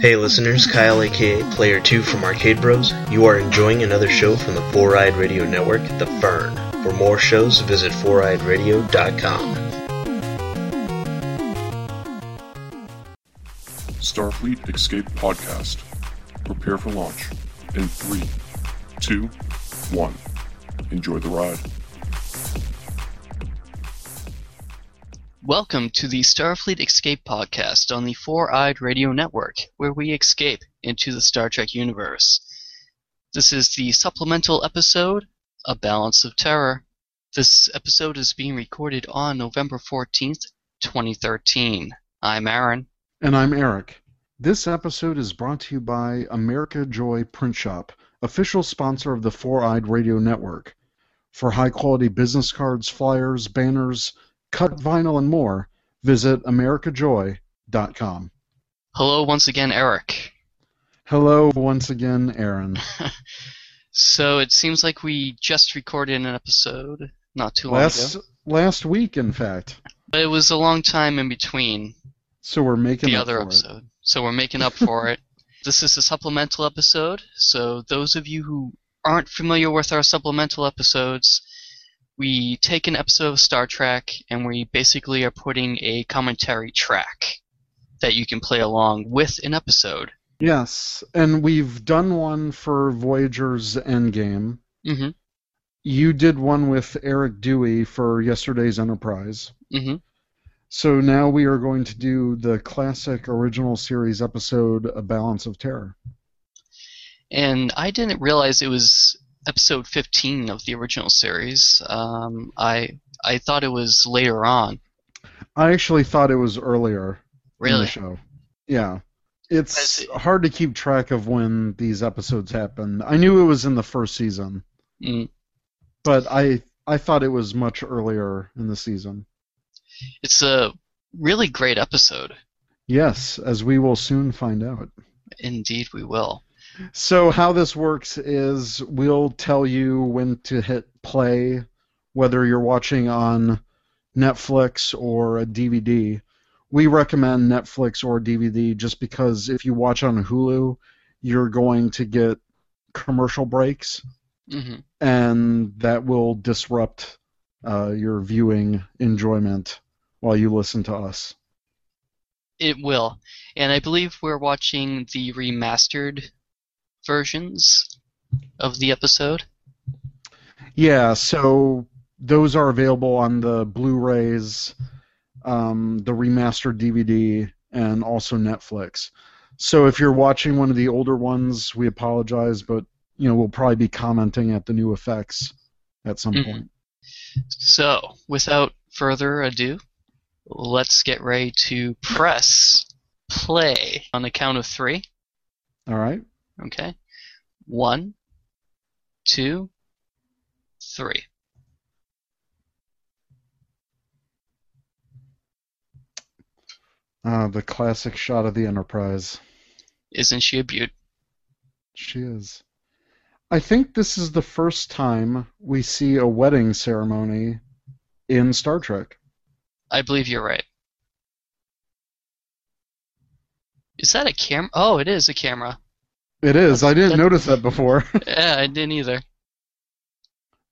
Hey listeners, Kyle aka Player 2 from Arcade Bros. You are enjoying another show from the Four Eyed Radio Network, The Fern. For more shows, visit foureyedradio.com. Starfleet Escape Podcast. Prepare for launch in three, two, one. Enjoy the ride. Welcome to the Starfleet Escape Podcast on the Four Eyed Radio Network, where we escape into the Star Trek universe. This is the supplemental episode, A Balance of Terror. This episode is being recorded on November 14th, 2013. I'm Aaron. And I'm Eric. This episode is brought to you by America Joy Print Shop, official sponsor of the Four Eyed Radio Network. For high quality business cards, flyers, banners, cut vinyl, and more, visit americajoy.com. Hello once again, Eric. Hello once again, Aaron. So it seems like we just recorded an episode not too long last ago. last week, in fact. But it was a long time in between So we're making the other for it. episode. So we're making up for it. This is a supplemental episode. So those of you who aren't familiar with our supplemental episodes, we take an episode of Star Trek and we basically are putting a commentary track that you can play along with an episode. Yes, and we've done one for Voyager's Endgame. Mhm. You did one with Eric Dewey for yesterday's Enterprise. Mhm. So now we are going to do the classic original series episode, A Balance of Terror. And I didn't realize it was episode 15 of the original series. Um, I I thought it was later on. I actually thought it was earlier in Really? the show. Yeah. It's it- hard to keep track of when these episodes happen. I knew it was in the first season, Mm. but I I thought it was much earlier in the season. It's a really great episode. Yes, as we will soon find out. Indeed, we will. So how this works is we'll tell you when to hit play, whether you're watching on Netflix or a DVD. We recommend Netflix or DVD just because if you watch on Hulu, you're going to get commercial breaks, hmm and that will disrupt uh, your viewing enjoyment while you listen to us. It will. And I believe we're watching the remastered versions of the episode. Yeah, so those are available on the Blu-rays, um, the remastered DVD, and also Netflix. So if you're watching one of the older ones, we apologize, but you know we'll probably be commenting at the new effects at some Mhm. point. So, without further ado, let's get ready to press play on the count of three. All right. Okay. One, two, three. Uh, the classic shot of the Enterprise. Isn't she a beaut? She is. I think this is the first time we see a wedding ceremony in Star Trek. I believe you're right. Is that a camera? Oh, it is a camera. It is. I didn't notice that before. Yeah, I didn't either.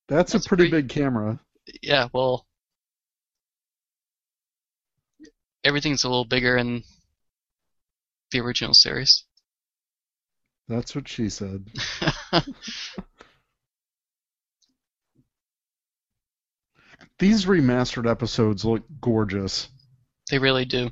That's, That's a pretty, pretty- big camera. Yeah, well, everything's a little bigger in the original series. That's what she said. These remastered episodes look gorgeous. they really do.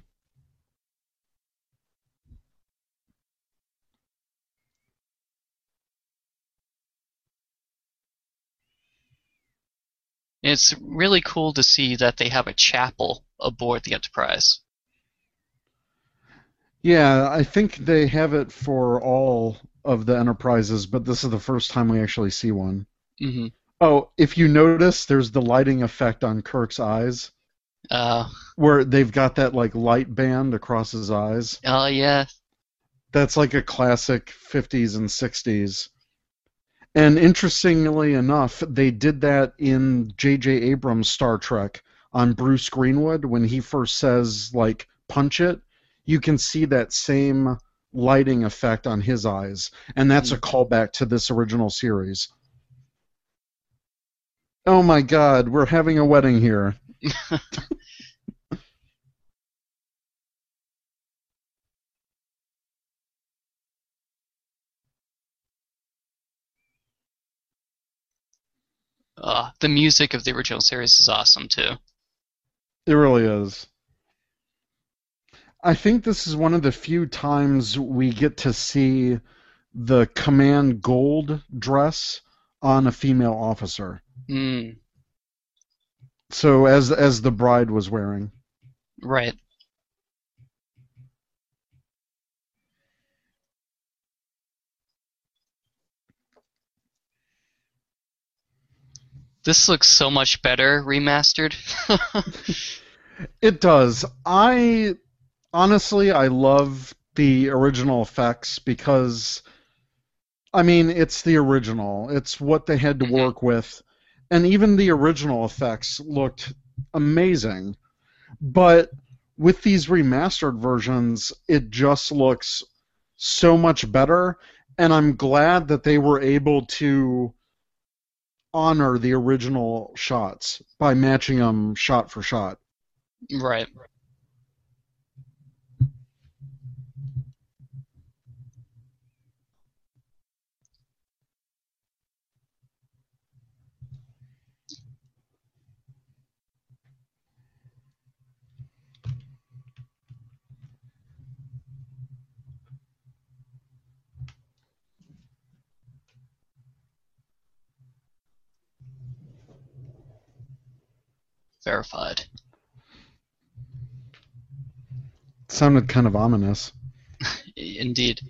It's really cool to see that they have a chapel aboard the Enterprise. Yeah, I think they have it for all of the enterprises, but this is the first time we actually see one. hmm Oh, if you notice, there's the lighting effect on Kirk's eyes, Uh, where they've got that like light band across his eyes. oh yeah, That's like a classic 50s and 60s. And interestingly enough, they did that in J.J. Abrams' Star Trek on Bruce Greenwood when he first says, like, punch it. You can see that same lighting effect on his eyes, and that's a hmm. callback to this original series. Oh my God, we're having a wedding here. Uh, the music of the original series is awesome too. It really is. I think this is one of the few times we get to see the command gold dress on a female officer. Mm, So as as the bride was wearing. right. This looks so much better remastered. It does. I honestly I love the original effects because I mean it's the original. It's what they had to Mhm. work with. And even the original effects looked amazing. But with these remastered versions, it just looks so much better and I'm glad that they were able to honor the original shots by matching them shot for shot. right. Verified. sounded kind of ominous. Indeed.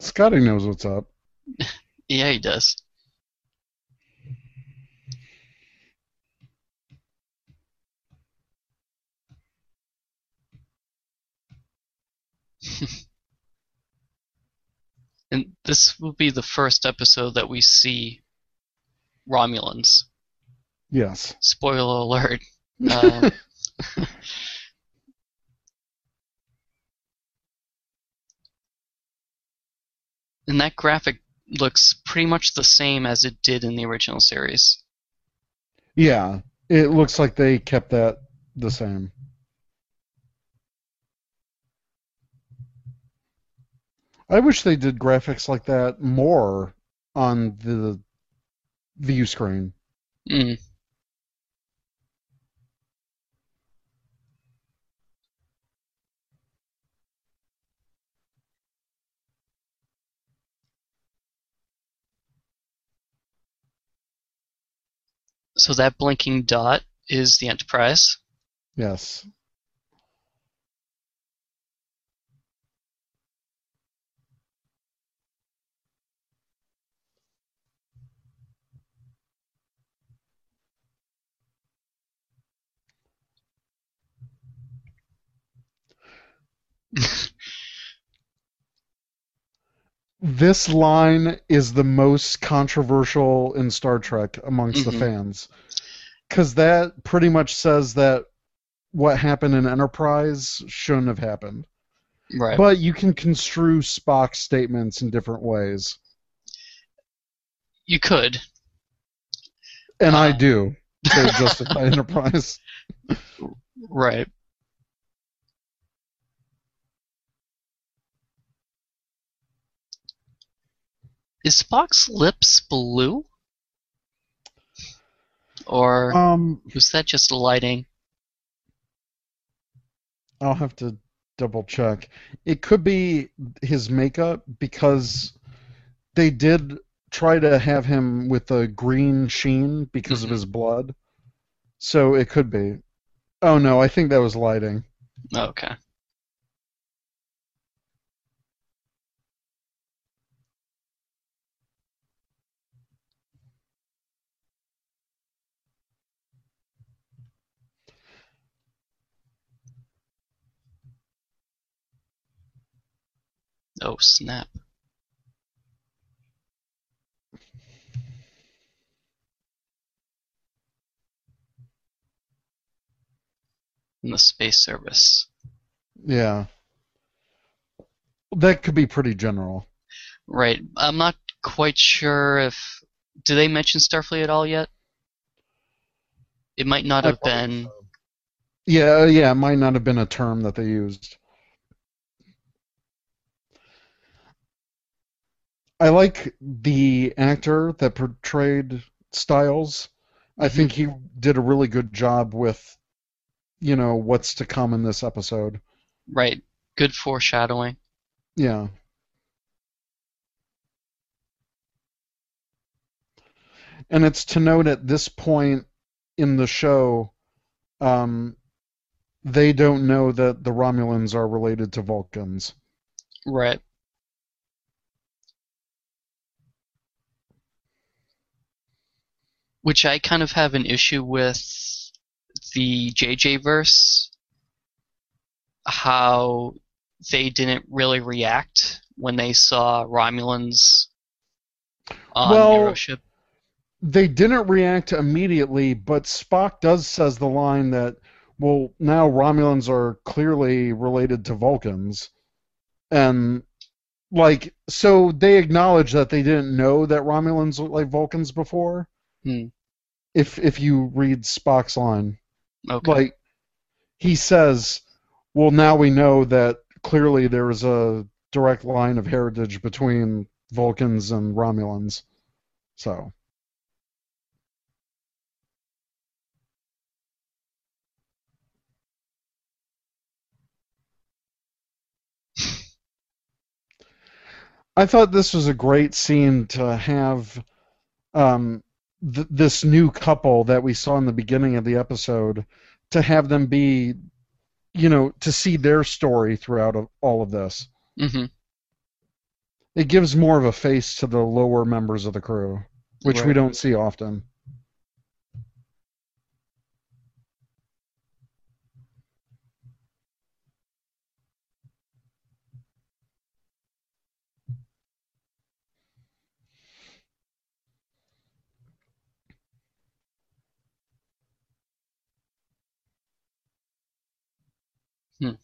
Scotty knows what's up. Yeah, he does. and this will be the first episode that we see Romulans. Yes. Spoiler alert. Um, and that graphic looks pretty much the same as it did in the original series. Yeah. It looks like they kept that the same. I wish they did graphics like that more on the view screen. Mm. So that blinking dot is the Enterprise. Yes. This line is the most controversial in Star Trek amongst the Mhm. fans. Because that pretty much says that what happened in Enterprise shouldn't have happened. Right. But you can construe Spock's statements in different ways. you could. And I Uh. do to justify Enterprise. Right. Is Spock's lips blue? Or Um, was that just lighting? I'll have to double check. It could be his makeup because they did try to have him with a green sheen because of Mhm. his blood. So it could be. Oh no, I think that was lighting. Okay. Oh, snap. in the space service. Yeah. That could be pretty general. Right. I'm not quite sure if do they mention Starfleet at all yet? It might not I have been. so. Yeah, yeah, it might not have been a term that they used. I like the actor that portrayed Styles. I Mhm. think he did a really good job with, you know, what's to come in this episode. Right. Good foreshadowing. Yeah. And it's to note at this point in the show, um, they don't know that the Romulans are related to Vulcans. Right. Which I kind of have an issue with the JJ verse. How they didn't really react when they saw Romulans on Well, Nero's ship. They didn't react immediately, but Spock does says the line that, well, now Romulans are clearly related to Vulcans, and like so they acknowledge that they didn't know that Romulans looked like Vulcans before. Hmm. If if you read Spock's line, Okay. like he says, well, now we know that clearly there is a direct line of heritage between Vulcans and Romulans. So. I thought this was a great scene to have um, th- this new couple that we saw in the beginning of the episode to have them be, you know, to see their story throughout of, all of this. hmm It gives more of a face to the lower members of the crew, which we don't see often. Hmm.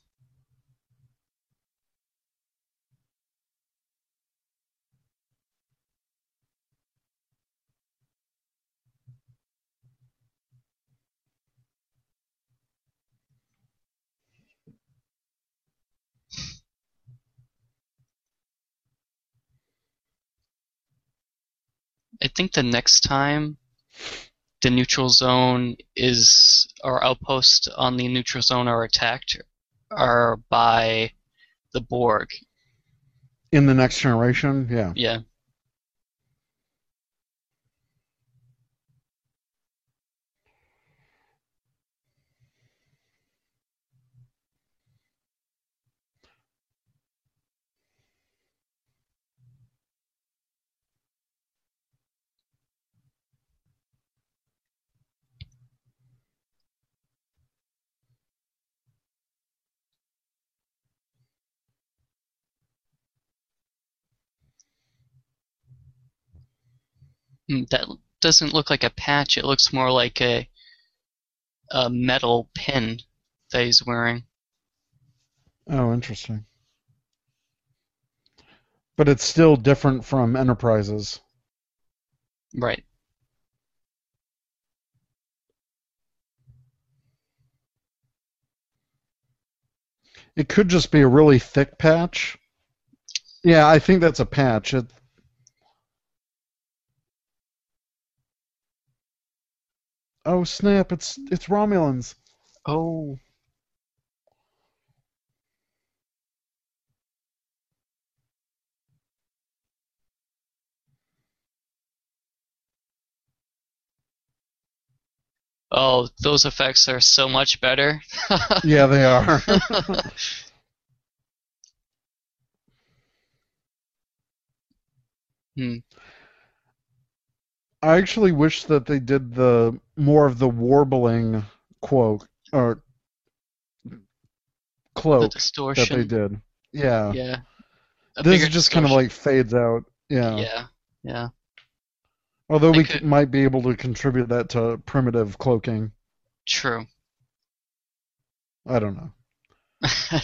I think the next time the neutral zone is or outpost on the neutral zone are attacked are by the Borg. In the next generation, yeah. Yeah. Hmm, that doesn't look like a patch. It looks more like a a metal pin that he's wearing. Oh, interesting. But it's still different from Enterprises. Right. It could just be a really thick patch. Yeah, I think that's a patch. It, oh snap! It's it's Romulans. Oh. Oh, those effects are so much better. Yeah, they are. Hmm. I actually wish that they did the more of the warbling quote or the cloak that they did. Yeah. Yeah. A This just kind of like fades out. Yeah. Yeah. Yeah. Although They we could- might be able to contribute that to primitive cloaking. True. I don't know.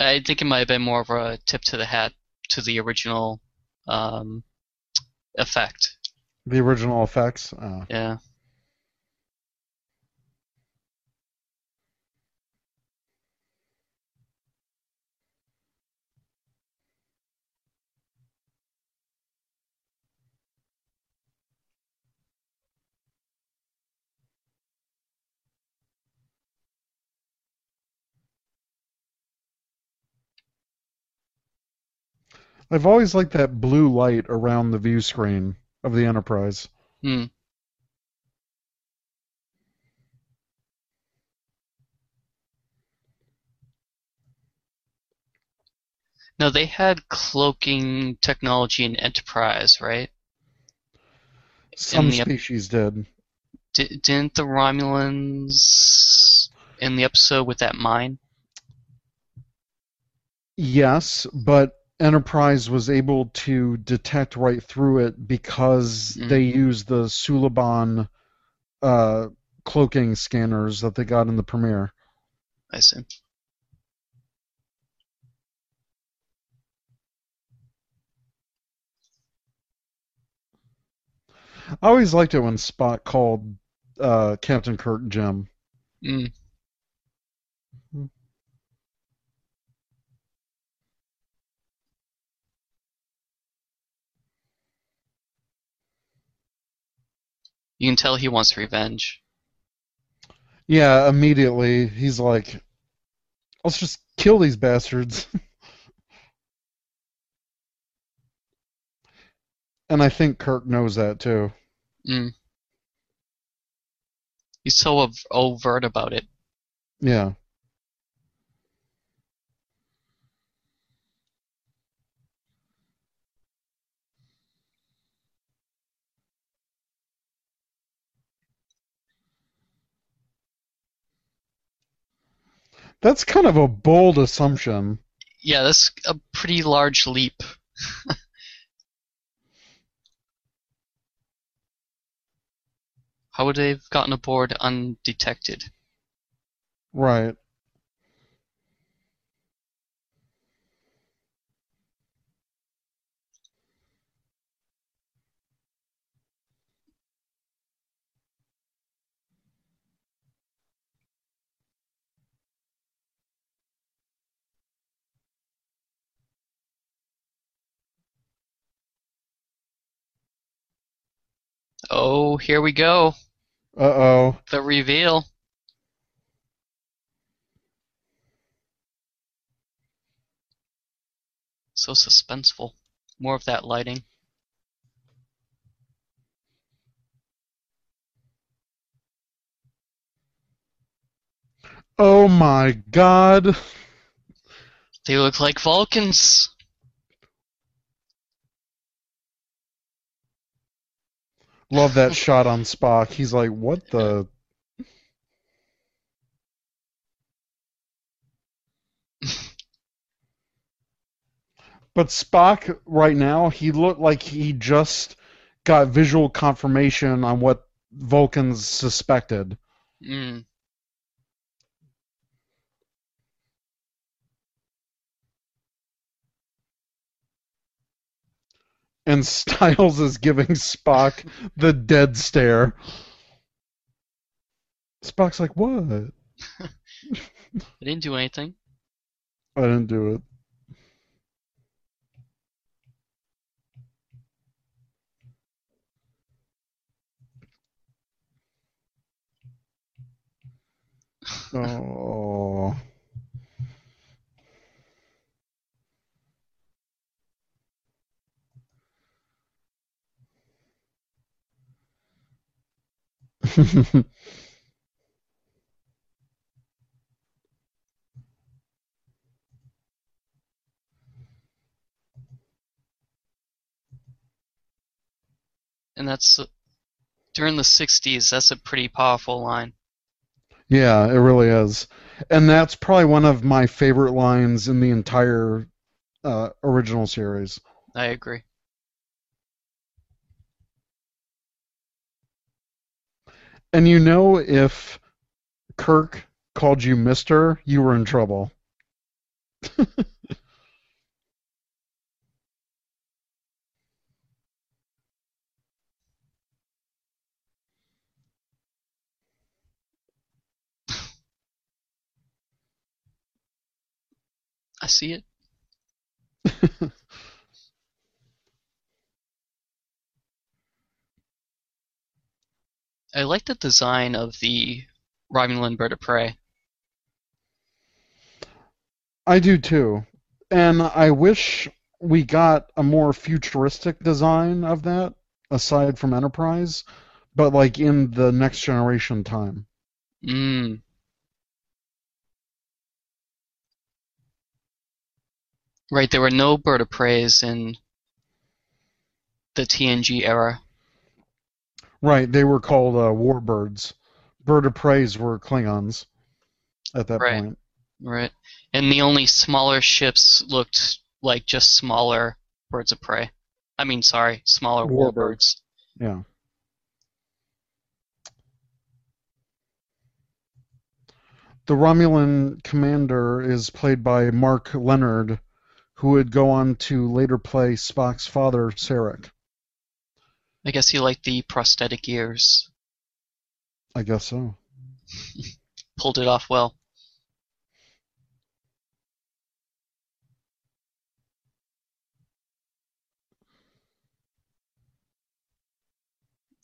I think it might have been more of a tip to the hat to the original um, effect. The original effects. Uh, Yeah. I've always liked that blue light around the view screen of the Enterprise. Hmm. No, they had cloaking technology in Enterprise, right? Some the ep- species did. D- didn't the Romulans in the episode with that mine? Yes, but Enterprise was able to detect right through it because Mm. they used the Suliban uh, cloaking scanners that they got in the premiere. I see. I always liked it when Spock called uh, Captain Kirk Jim. Mm. You can tell he wants revenge. Yeah, immediately he's like, "Let's just kill these bastards." and I think Kirk knows that too. Mm. He's so overt about it. Yeah. That's kind of a bold assumption. Yeah, that's a pretty large leap. How would they have gotten aboard undetected? Right. Oh, here we go. Uh oh. The reveal. So suspenseful. More of that lighting. Oh my god. They look like Vulcans. Love that shot on Spock. He's like, what the? But Spock, right now, he looked like he just got visual confirmation on what Vulcans suspected. Mm. And Styles is giving Spock the dead stare. Spock's like, what? I didn't do anything. I didn't do it. Oh. And that's during the 60s. That's a pretty powerful line. Yeah, it really is. And that's probably one of my favorite lines in the entire uh, original series. I agree. And you know if Kirk called you Mister, you were in trouble. I see it. I like the design of the Romulan bird of prey. I do too. And I wish we got a more futuristic design of that, aside from Enterprise, but like in the next generation time. Mm. Right, there were no bird of preys in the TNG era. Right, they were called uh, warbirds. Bird of preys were Klingons at that Right. point. Right. And the only smaller ships looked like just smaller birds of prey. I mean, sorry, smaller Warbirds. warbirds. Yeah. The Romulan commander is played by Mark Lenard, who would go on to later play Spock's father, Sarek. I guess he liked the prosthetic ears. I guess so. Pulled it off well.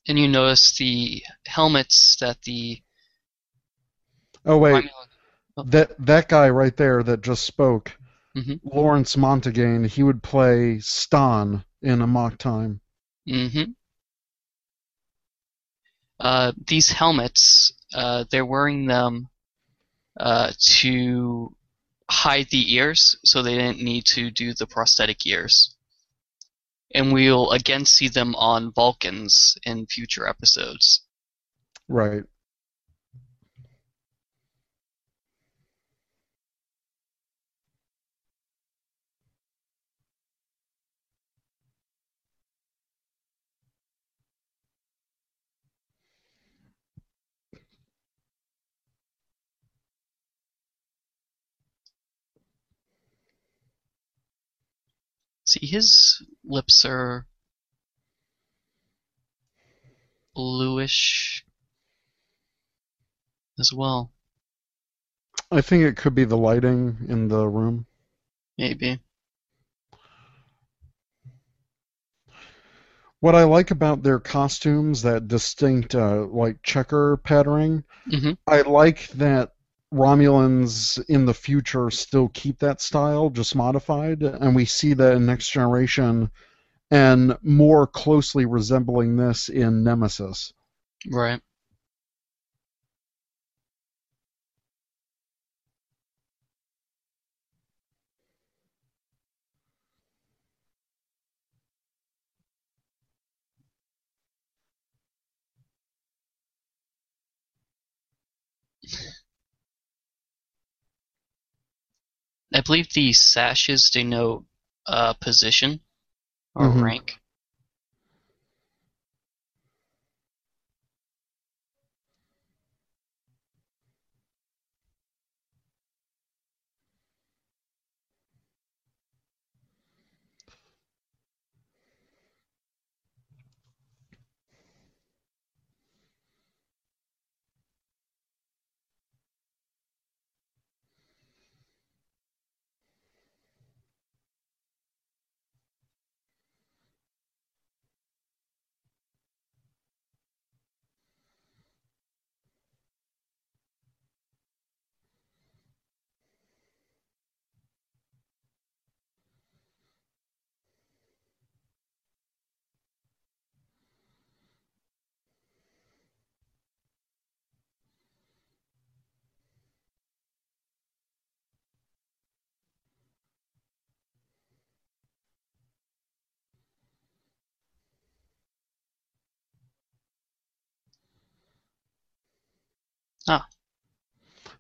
And you notice the helmets that the Oh wait, Romulan- that that guy right there that just spoke, Mhm. Lawrence Montaigne, he would play Stonn in Amok Time. Mm-hmm. Uh, these helmets, uh, they're wearing them uh, to hide the ears, so they didn't need to do the prosthetic ears. And we'll again see them on Vulcans in future episodes. Right. See, his lips are bluish as well, I think it could be the lighting in the room. maybe. What I like about their costumes, that distinct uh, like checker patterning, hmm I like that Romulans in the future still keep that style, just modified, and we see that in Next Generation, and more closely resembling this in Nemesis. Right. I believe the sashes denote uh, position or Mhm. rank.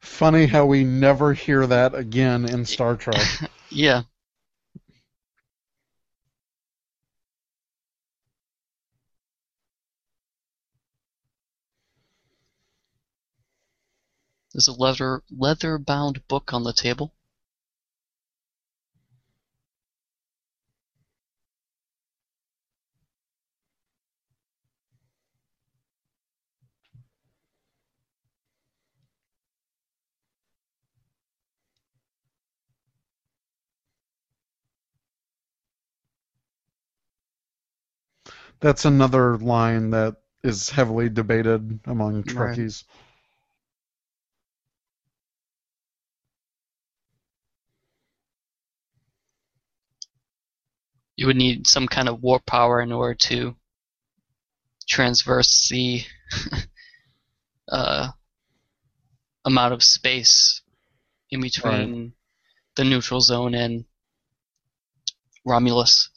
Funny how we never hear that again in Star Trek. yeah. There's a leather leather bound book on the table. That's another line that is heavily debated among Right. Trekkies. You would need some kind of warp power in order to transverse the uh, amount of space in between the neutral zone and Romulus.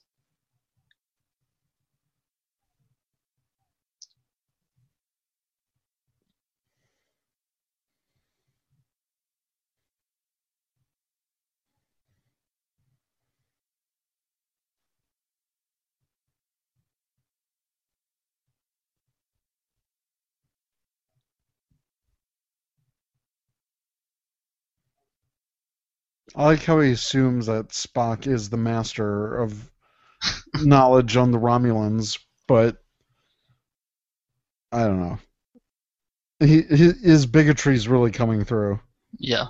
I like how he assumes that Spock is the master of knowledge on the Romulans, but I don't know. He, his, is really coming through. Yeah.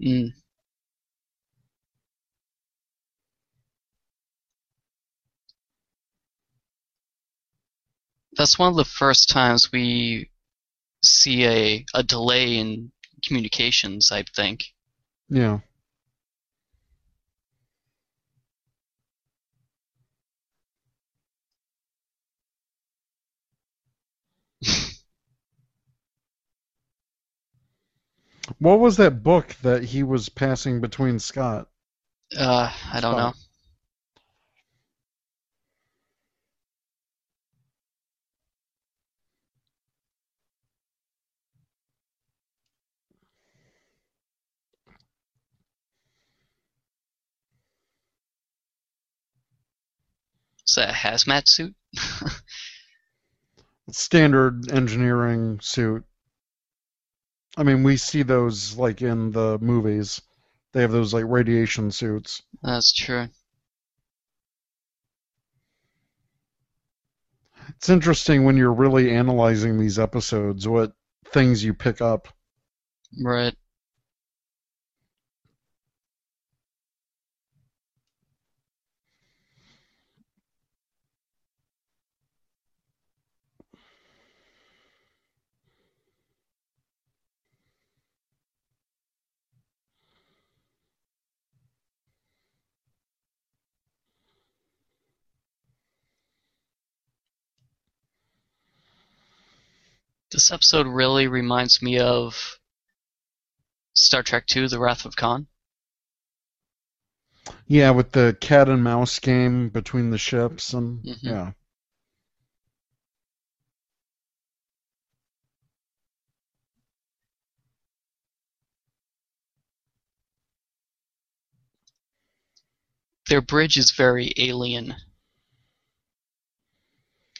Mm. That's one of the first times we see a, a delay in communications, I think. Yeah. What was that book that he was passing between Scott? Uh, I don't know. Is that a hazmat suit? Standard engineering suit. I mean, we see those like in the movies. They have those like radiation suits. That's true. It's interesting when you're really analyzing these episodes what things you pick up. Right. This episode really reminds me of Star Trek II: The Wrath of Khan. Yeah, with the cat and mouse game between the ships and Mhm. yeah. Their bridge is very alien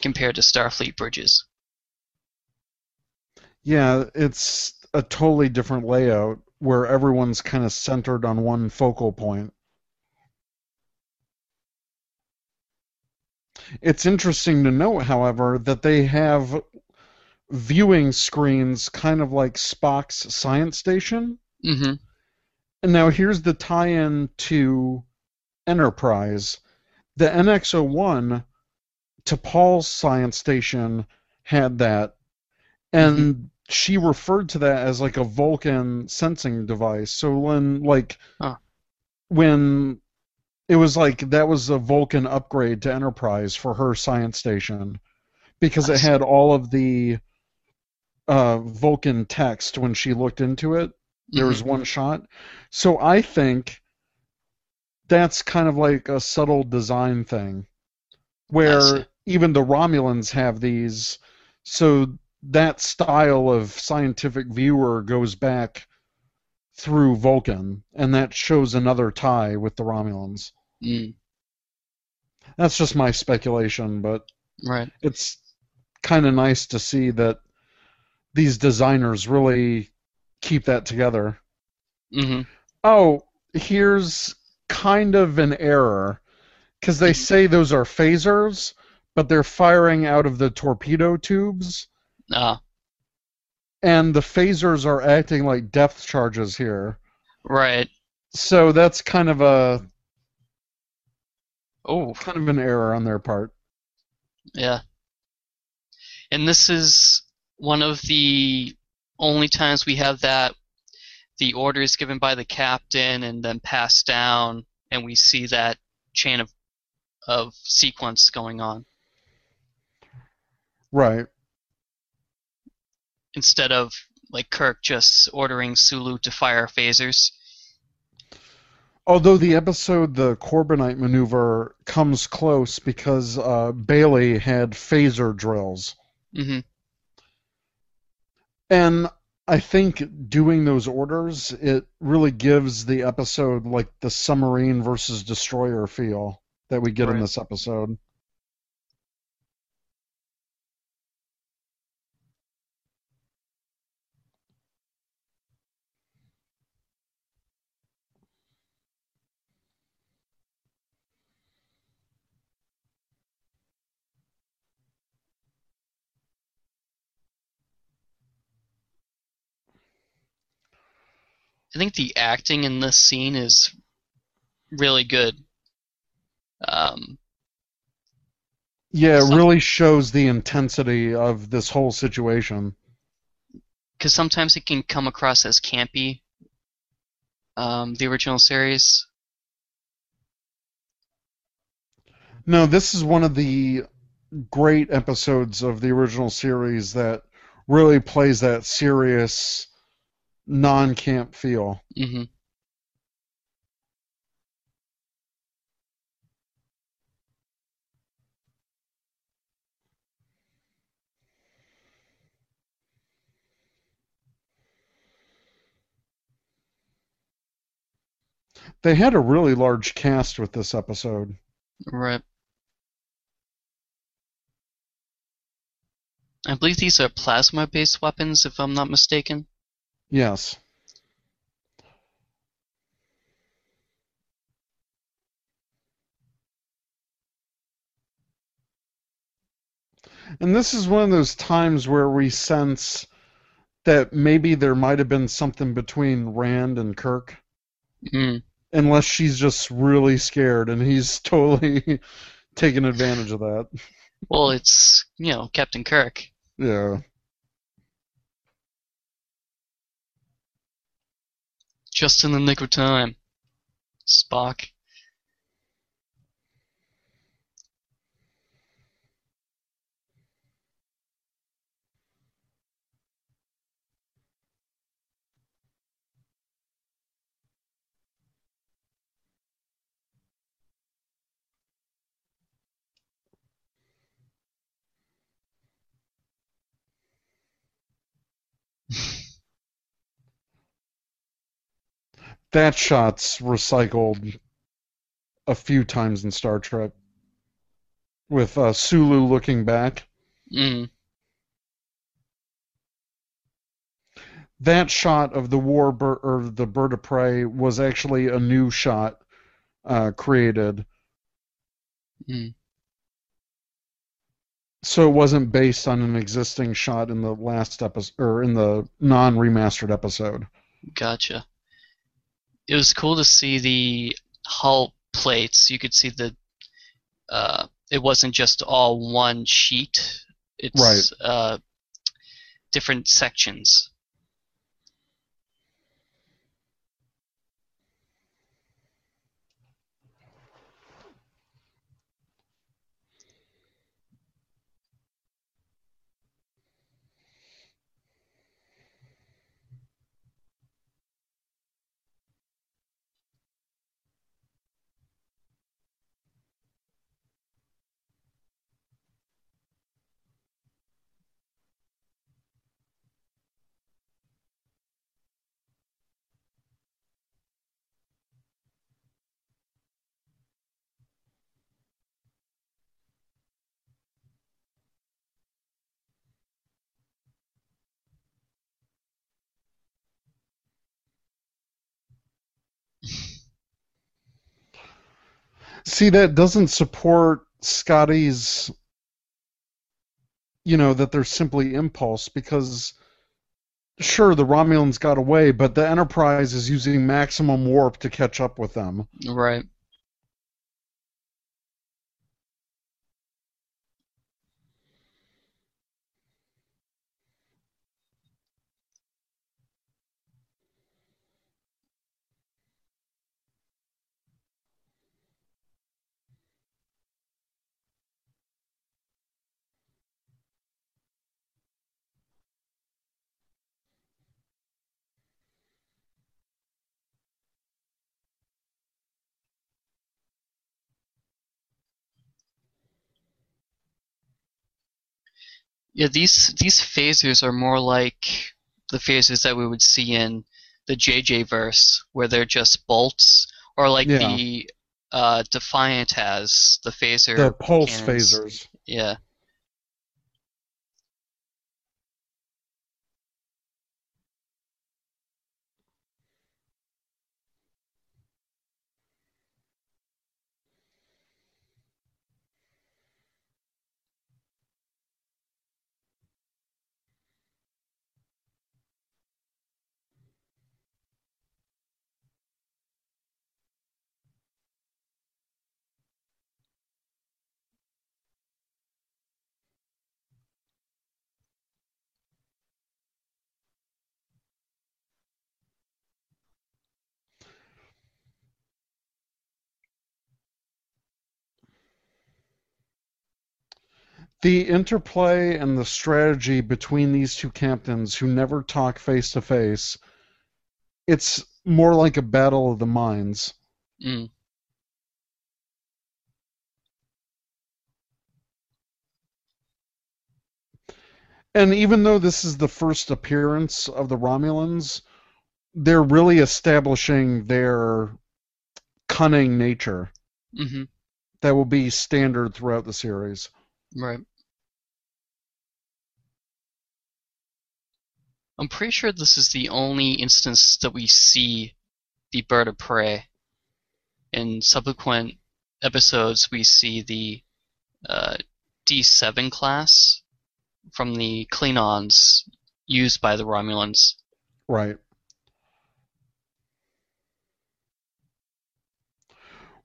compared to Starfleet bridges. Yeah, it's a totally different layout where everyone's kind of centered on one focal point. It's interesting to note, however, that they have viewing screens kind of like Spock's science station. Mm-hmm. And now here's the tie in to Enterprise. the NX-01 to T'Pol's science station had that, and she referred to that as like a Vulcan sensing device. So when like Huh. when it was like that was a Vulcan upgrade to Enterprise for her science station because it had all of the uh, Vulcan text when she looked into it. There was one shot. So I think that's kind of like a subtle design thing where even the Romulans have these. So that style of scientific viewer goes back through Vulcan, and that shows another tie with the Romulans. Mm, That's just my speculation, but right. it's kind of nice to see that these designers really keep that together. hmm Oh, here's kind of an error because they say those are phasers, but they're firing out of the torpedo tubes, Ah, and the phasers are acting like depth charges here. right. So that's kind of a Oh, kind of an error on their part. yeah. And this is one of the only times we have that the order is given by the captain and then passed down, and we see that chain of of sequence going on Right. Instead of like Kirk just ordering Sulu to fire phasers. Although the episode, the Corbomite maneuver, comes close because uh, Bailey had phaser drills. hmm And I think doing those orders, it really gives the episode like the submarine versus destroyer feel that we get in this episode. I think the acting in this scene is really good. Um, Yeah, it Some- really shows the intensity of this whole situation. because sometimes it can come across as campy. Um, the original series. No, this is one of the great episodes of the original series that really plays that serious, non camp feel. hmm They had a really large cast with this episode. Right. I believe these are plasma-based weapons, if I'm not mistaken. Yes. And this is one of those times where we sense that maybe there might have been something between Rand and Kirk, Mm. unless she's just really scared and he's totally taking advantage of that. Well, it's you know Captain Kirk. Yeah. Just in the nick of time. Spock. That shot's recycled a few times in Star Trek. With uh, Sulu looking back. Mm. that shot of the war bir- or the bird of prey was actually a new shot uh, created, Mm. so it wasn't based on an existing shot in the last episode or in the non-remastered episode. Gotcha. It was cool to see the hull plates. You could see the uh, it wasn't just all one sheet. It's Right. uh, different sections. See, that doesn't support Scotty's, you know, that they're simply impulse because, sure, the Romulans got away, but the Enterprise is using maximum warp to catch up with them. Right. Yeah, these these phasers are more like the phasers that we would see in the JJ verse, where they're just bolts, or like Yeah. the uh, Defiant has the phaser. The pulse cannons. phasers. Yeah. The interplay and the strategy between these two captains who never talk face to face, it's more like a battle of the minds. Mm. And even though this is the first appearance of the Romulans, they're really establishing their cunning nature hmm that will be standard throughout the series. Right. I'm pretty sure this is the only instance that we see the bird of prey. In subsequent episodes, we see the uh, D7 class from the Klingons used by the Romulans. Right.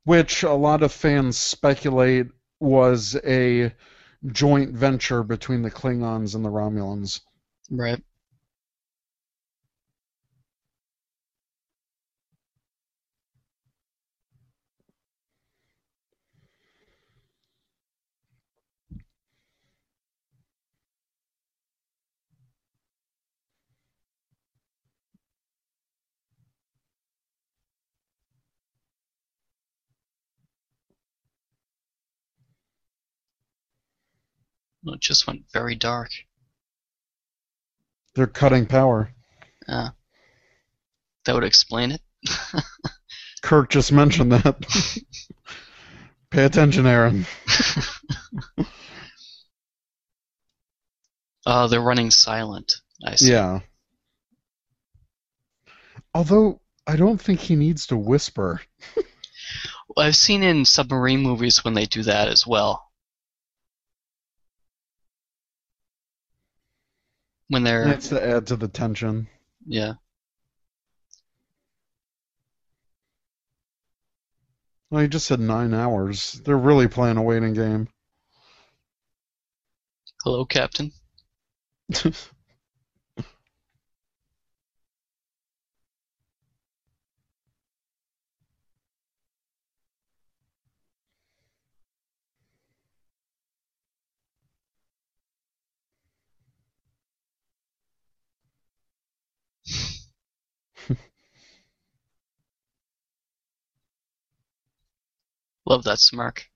Which a lot of fans speculate was a joint venture between the Klingons and the Romulans. Right. It just went very dark. They're cutting power. Uh, that would explain it. Kirk just mentioned that. Pay attention, Aaron. Oh, they're running silent. I see. Yeah. Although I don't think he needs to whisper. I've seen in submarine movies when they do that as well. When they're That's to add to the tension. yeah. Well, you just said nine hours. They're really playing a waiting game. Hello, Captain. Love that smirk.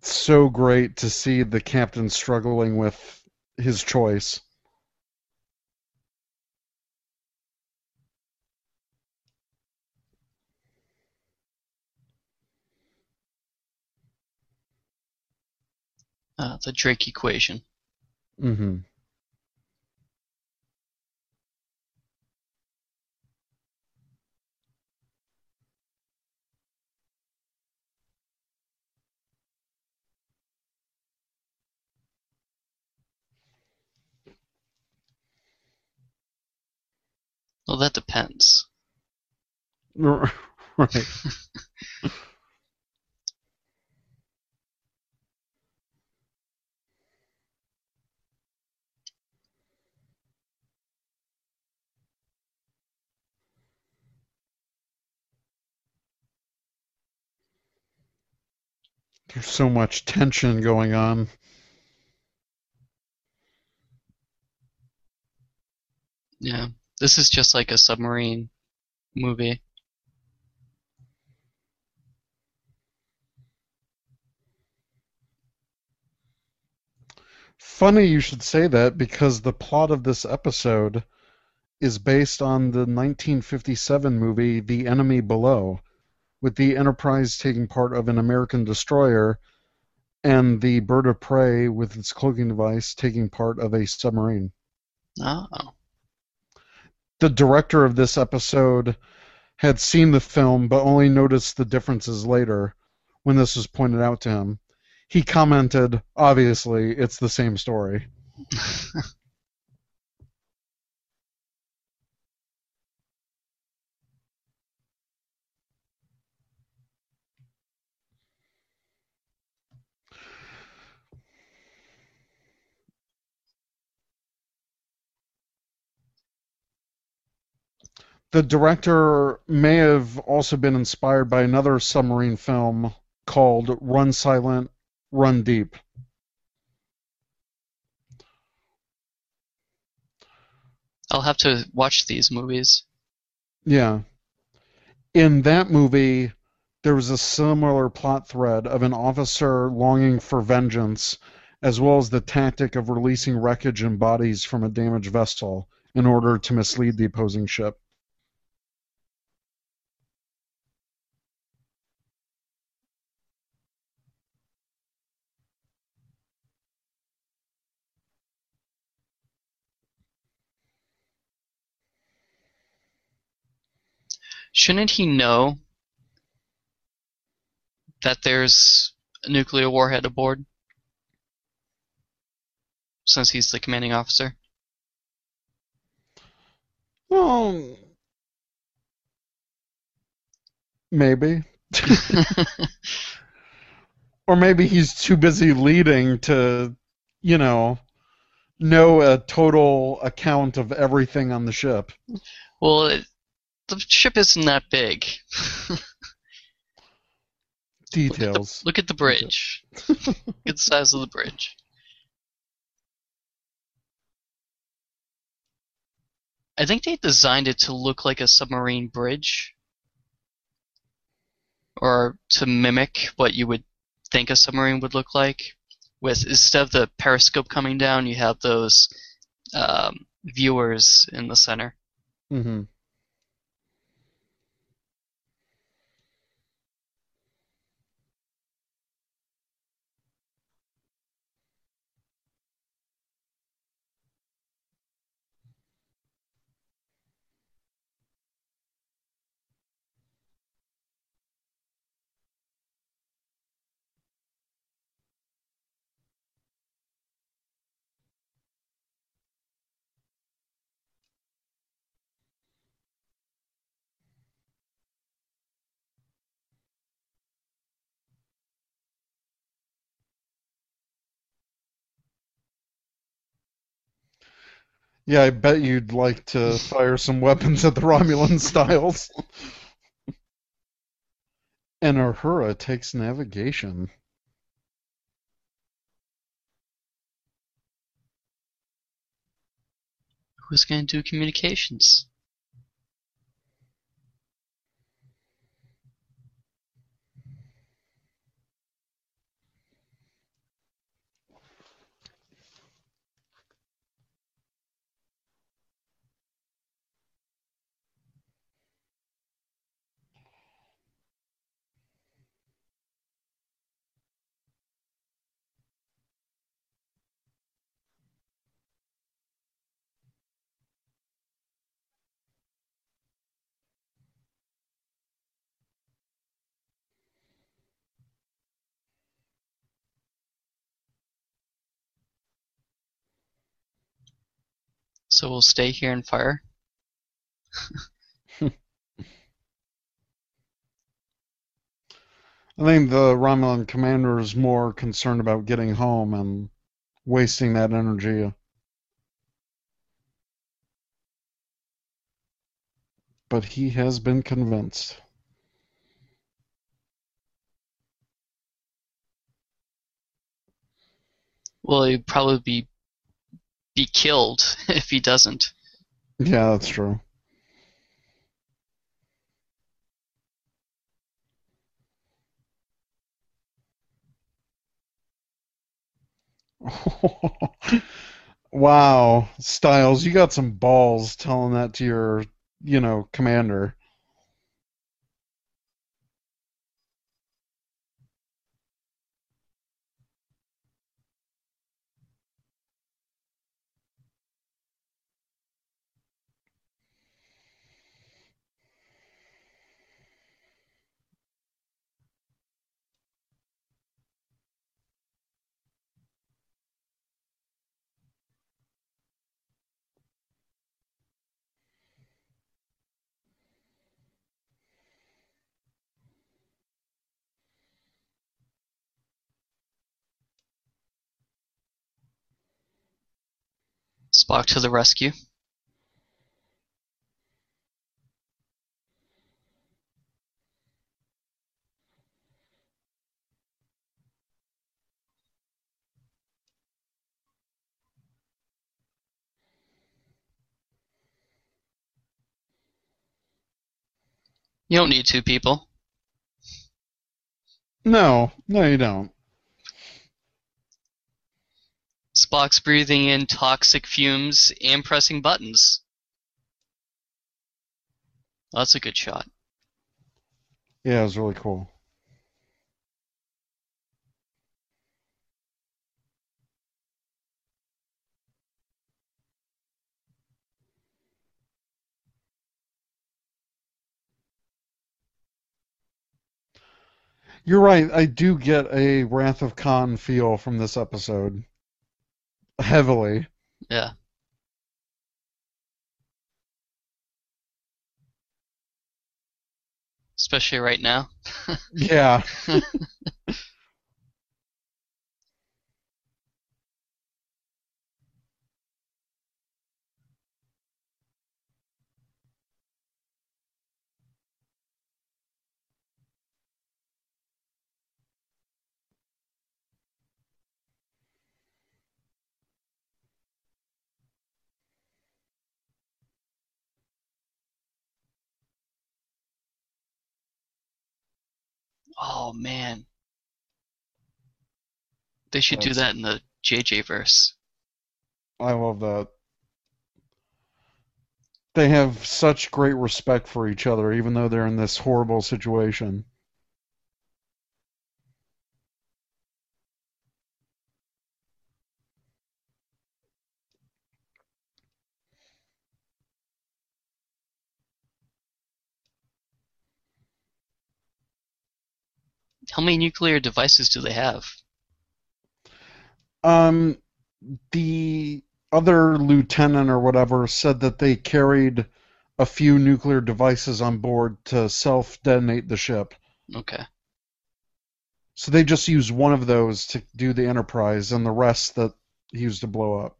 So great to see the captain struggling with his choice. Uh, the Drake equation. Mm-hmm. Well, that depends. Right. There's so much tension going on. Yeah. This is just like a submarine movie. Funny you should say that because the plot of this episode is based on the 1957 movie The Enemy Below, with the Enterprise taking part of an American destroyer and the Bird of Prey with its cloaking device taking part of a submarine. Oh. The director of this episode had seen the film but only noticed the differences later when this was pointed out to him. He commented, obviously, it's the same story. The director may have also been inspired by another submarine film called Run Silent, Run Deep. I'll have to watch these movies. Yeah. In that movie, there was a similar plot thread of an officer longing for vengeance, as well as the tactic of releasing wreckage and bodies from a damaged vessel in order to mislead the opposing ship. Shouldn't he know that there's a nuclear warhead aboard? Since he's the commanding officer? Well, maybe. or maybe he's too busy leading to, you know, know a total account of everything on the ship. well, it, the ship isn't that big. Details. Look at the bridge. Look at the size of the bridge. I think they designed it to look like a submarine bridge. Or to mimic what you would think a submarine would look like. With instead of the periscope coming down, you have those um, viewers in the center. hmm Yeah, I bet you'd like to fire some weapons at the Romulan Stiles. and Uhura takes navigation. Who's going to do communications? So we'll stay here and fire. I think the Romulan commander is more concerned about getting home and wasting that energy. But he has been convinced. Well, he'd probably be be killed if he doesn't. Yeah, that's true. wow, Stiles, you got some balls telling that to your, you know, commander. Spock to the rescue. You don't need two people. No, no, you don't. Spock's breathing in toxic fumes and pressing buttons. That's a good shot. Yeah, it was really cool. You're right. I do get a Wrath of Khan feel from this episode. Heavily. Yeah. Especially right now. Yeah. Oh man. They should do That's- that in the JJ verse. I love that. They have such great respect for each other, even though they're in this horrible situation. How many nuclear devices do they have? Um, the other lieutenant or whatever said that they carried a few nuclear devices on board to self detonate the ship. Okay. So they just used one of those to do the Enterprise, and the rest that he used to blow up.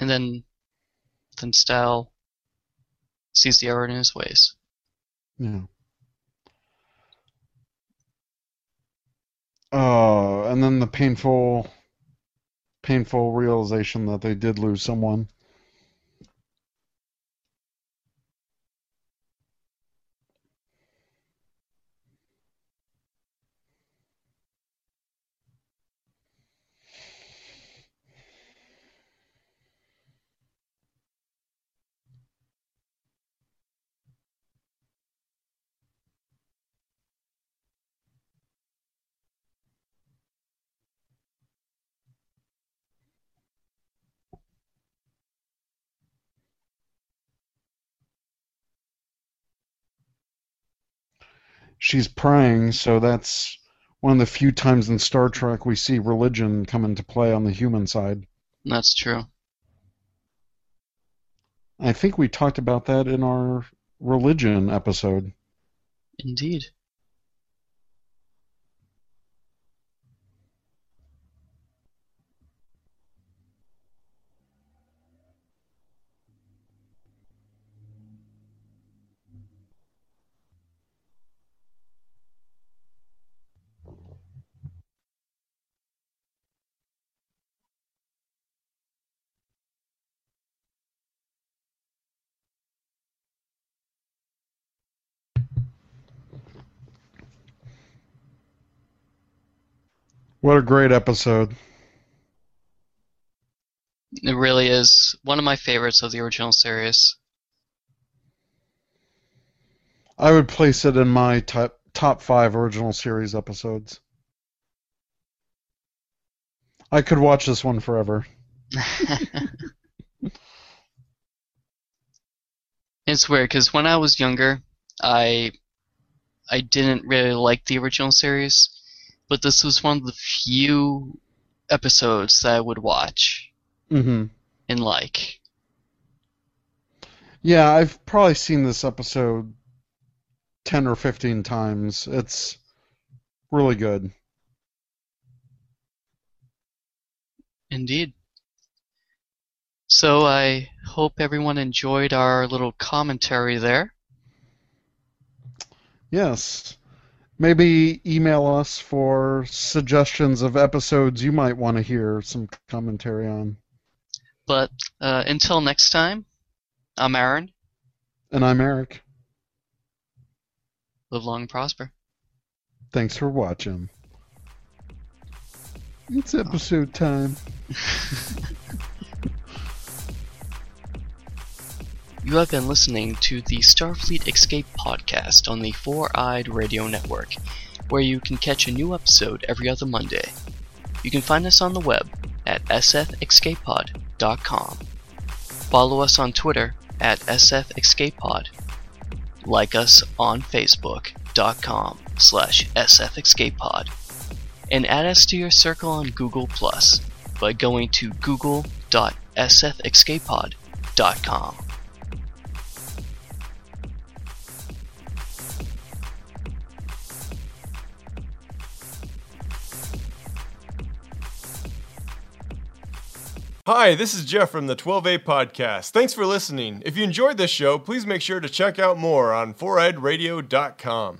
And then, then Style sees the error in his ways. Yeah. Oh, and then the painful, painful realization that they did lose someone. She's praying, so that's one of the few times in Star Trek we see religion come into play on the human side. That's true. I think we talked about that in our religion episode. Indeed. What a great episode. It really is one of my favorites of the original series. I would place it in my top top five original series episodes. I could watch this one forever. it's weird because when I was younger, I I didn't really like the original series, but this was one of the few episodes that I would watch Mm-hmm. and like. Yeah, I've probably seen this episode ten or fifteen times. It's really good. Indeed. So I hope everyone enjoyed our little commentary there. Yes. Maybe email us for suggestions of episodes you might want to hear some commentary on. But uh, until next time, I'm Aaron. And I'm Eric. Live long and prosper. Thanks for watching. It's episode time. You have been listening to the Starfleet Escape podcast on the Four Eyed Radio Network, where you can catch a new episode every other Monday. You can find us on the web at sfescapepod.com. Follow us on Twitter at sfescapepod. Like us on Facebook.com slash sfescapepod. And add us to your circle on Google Plus by going to google.sfescapepod.com. Hi, this is Jeff from the 12A Podcast. Thanks for listening. If you enjoyed this show, please make sure to check out more on 4eyeradio.com.